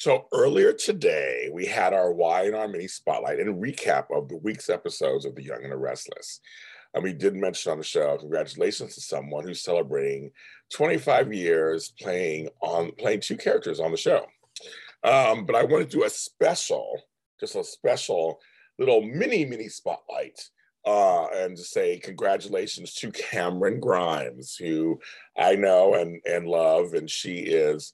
So earlier today, we had our Y&R mini spotlight and recap of the week's episodes of The Young and the Restless. And we did mention on the show, congratulations to someone who's celebrating 25 years playing on playing two characters on the show. Um, but I want to do a special, just a special little mini mini spotlight uh, and to say congratulations to Camryn Grimes, who I know and and love, and she is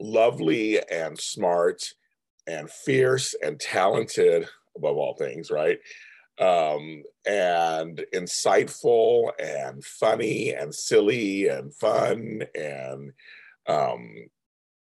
lovely and smart and fierce and talented above all things, right? Um, and insightful and funny and silly and fun and um,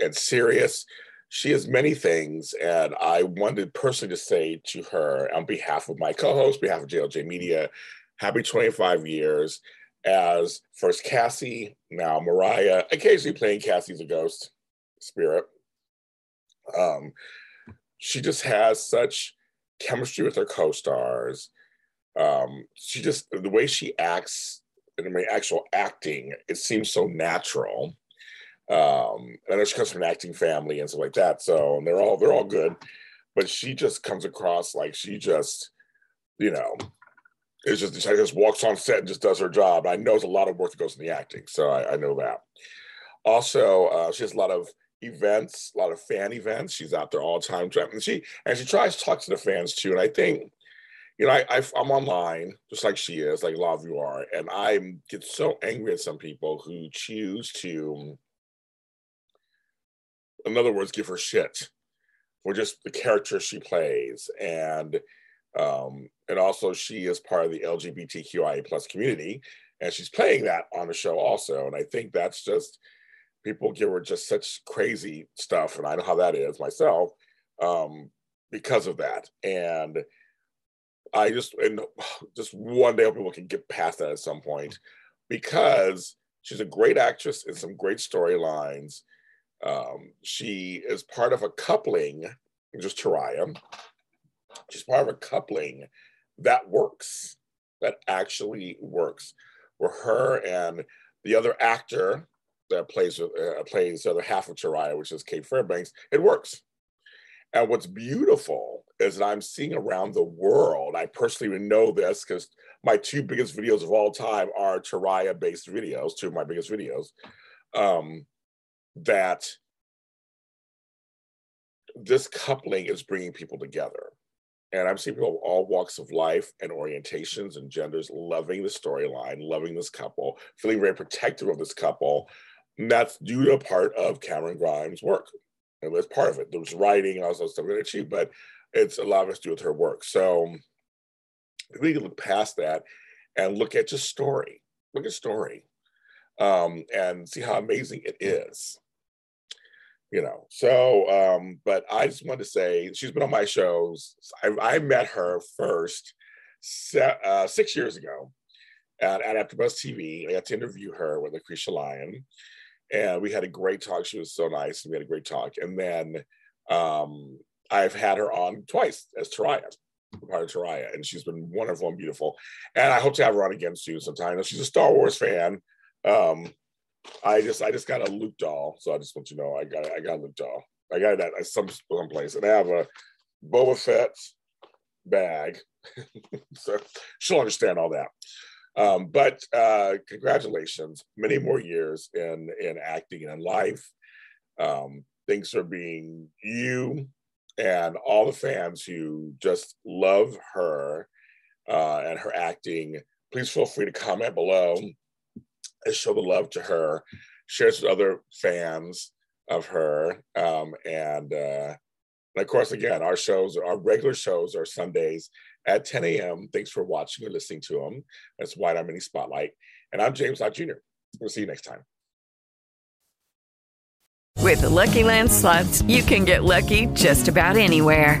and serious. She is many things, and I wanted personally to say to her, on behalf of my co-host, behalf of JLJ Media, happy 25 years as first Cassie, now Mariah, occasionally playing Cassie as a ghost spirit. Um, she just has such chemistry with her co-stars. Um, she just the way she acts in her actual acting, it seems so natural. Um, I know she comes from an acting family and stuff like that, so they're all they're all good. But she just comes across like she just, you know, it's just she just walks on set and just does her job. I know there's a lot of work that goes in the acting, so I, I know that. Also, uh, she has a lot of events, a lot of fan events. She's out there all the time, and she and she tries to talk to the fans too. And I think, you know, I, I am online just like she is, like a lot of you are, and I get so angry at some people who choose to, in other words, give her shit for just the character she plays, and um, and also she is part of the LGBTQIA plus community, and she's playing that on the show also. And I think that's just people give her just such crazy stuff, and I know how that is myself um, because of that. And I just and just one day people can get past that at some point because she's a great actress in some great storylines. Um, she is part of a coupling, just Taraya. She's part of a coupling that works, that actually works, where her and the other actor that plays uh, plays the other half of Taraya, which is Cait Fairbanks, it works. And what's beautiful is that I'm seeing around the world. I personally know this because my two biggest videos of all time are Taraya-based videos, two of my biggest videos. Um, that this coupling is bringing people together. And I'm seeing people of all walks of life and orientations and genders loving the storyline, loving this couple, feeling very protective of this couple, and that's due to part of Camryn Grimes' work. It was part of it. There was writing and also stuff that she, but it's a lot of us to do with her work. So we can look past that and look at just story. Look at story. Um, and see how amazing it is. You know, so um, but I just want to say she's been on my shows. I, I met her first se- uh, six years ago at, at AfterBuzz TV. I got to interview her with Lucretia Lyon and we had a great talk. She was so nice, and we had a great talk. And then um, I've had her on twice as Taraya, part of Taraya, and she's been wonderful and beautiful. And I hope to have her on again soon sometime. She's a Star Wars fan. Um, I just I just got a Luke doll, so I just want you to know I got I got a Luke doll. I got that at some place, and I have a Boba Fett bag, so she'll understand all that. Um, but uh, congratulations, many more years in in acting and in life. Um, things are being you and all the fans who just love her uh, and her acting. Please feel free to comment below and show the love to her. Share with other fans of her, um, and uh, and of course, again, our shows, our regular shows are Sundays at 10 a.m. Thanks for watching or listening to them. That's Wide Eye Mini Spotlight. And I'm James Lott Jr. We'll see you next time. With the Lucky Land slots, you can get lucky just about anywhere.